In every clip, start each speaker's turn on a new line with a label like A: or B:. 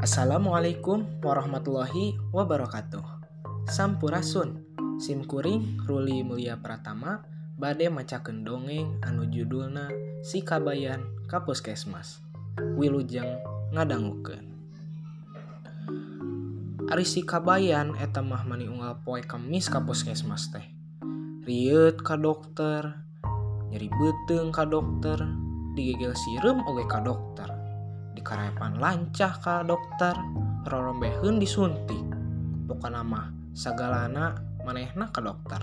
A: Assalamualaikum warahmatullahi wabarakatuh. Sampurasun. Simkuring Ruli Mulia Pratama bade macakeun dongeng anu judulna Si Kabayan ka Puskesmas. Wilujeng ngadangukeun. Ari si Kabayan eta mah mani unggal poe Kamis ka Puskesmas teh. Riut ka dokter, nyeri beuteung ka dokter, digegel sireum oge ka dokter. dikarepan lancah ka dokter rorombehun disuntik. Bukan nama sagalana manehna ke dokter.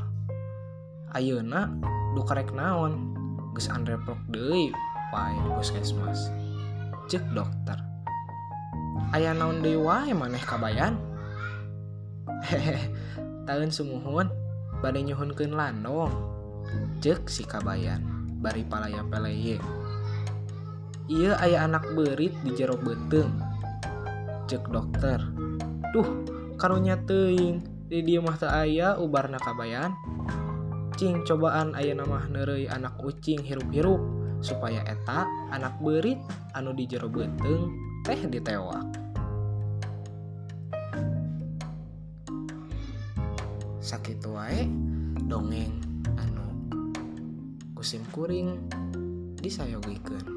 A: Ayeuna dukarek naon? Geus andreprok deui wae puskesmas. Cek dokter. Aya naon deui wae maneh kabayan? Hehe tahun sumuhun bade nyuhunkeun landong cek si kabayan bari palaya peleye Iia aya anak berit di jero beteng cek dokter. Duh karunya teing di dia mata ayah ubar nakabayan Cing cobaan ayah nama nerei anak ucing hirup-hirup supaya eta anak berit anu di jero beteng teh ditewak. Sakit wae dongeng anu kusim kuring disayogikan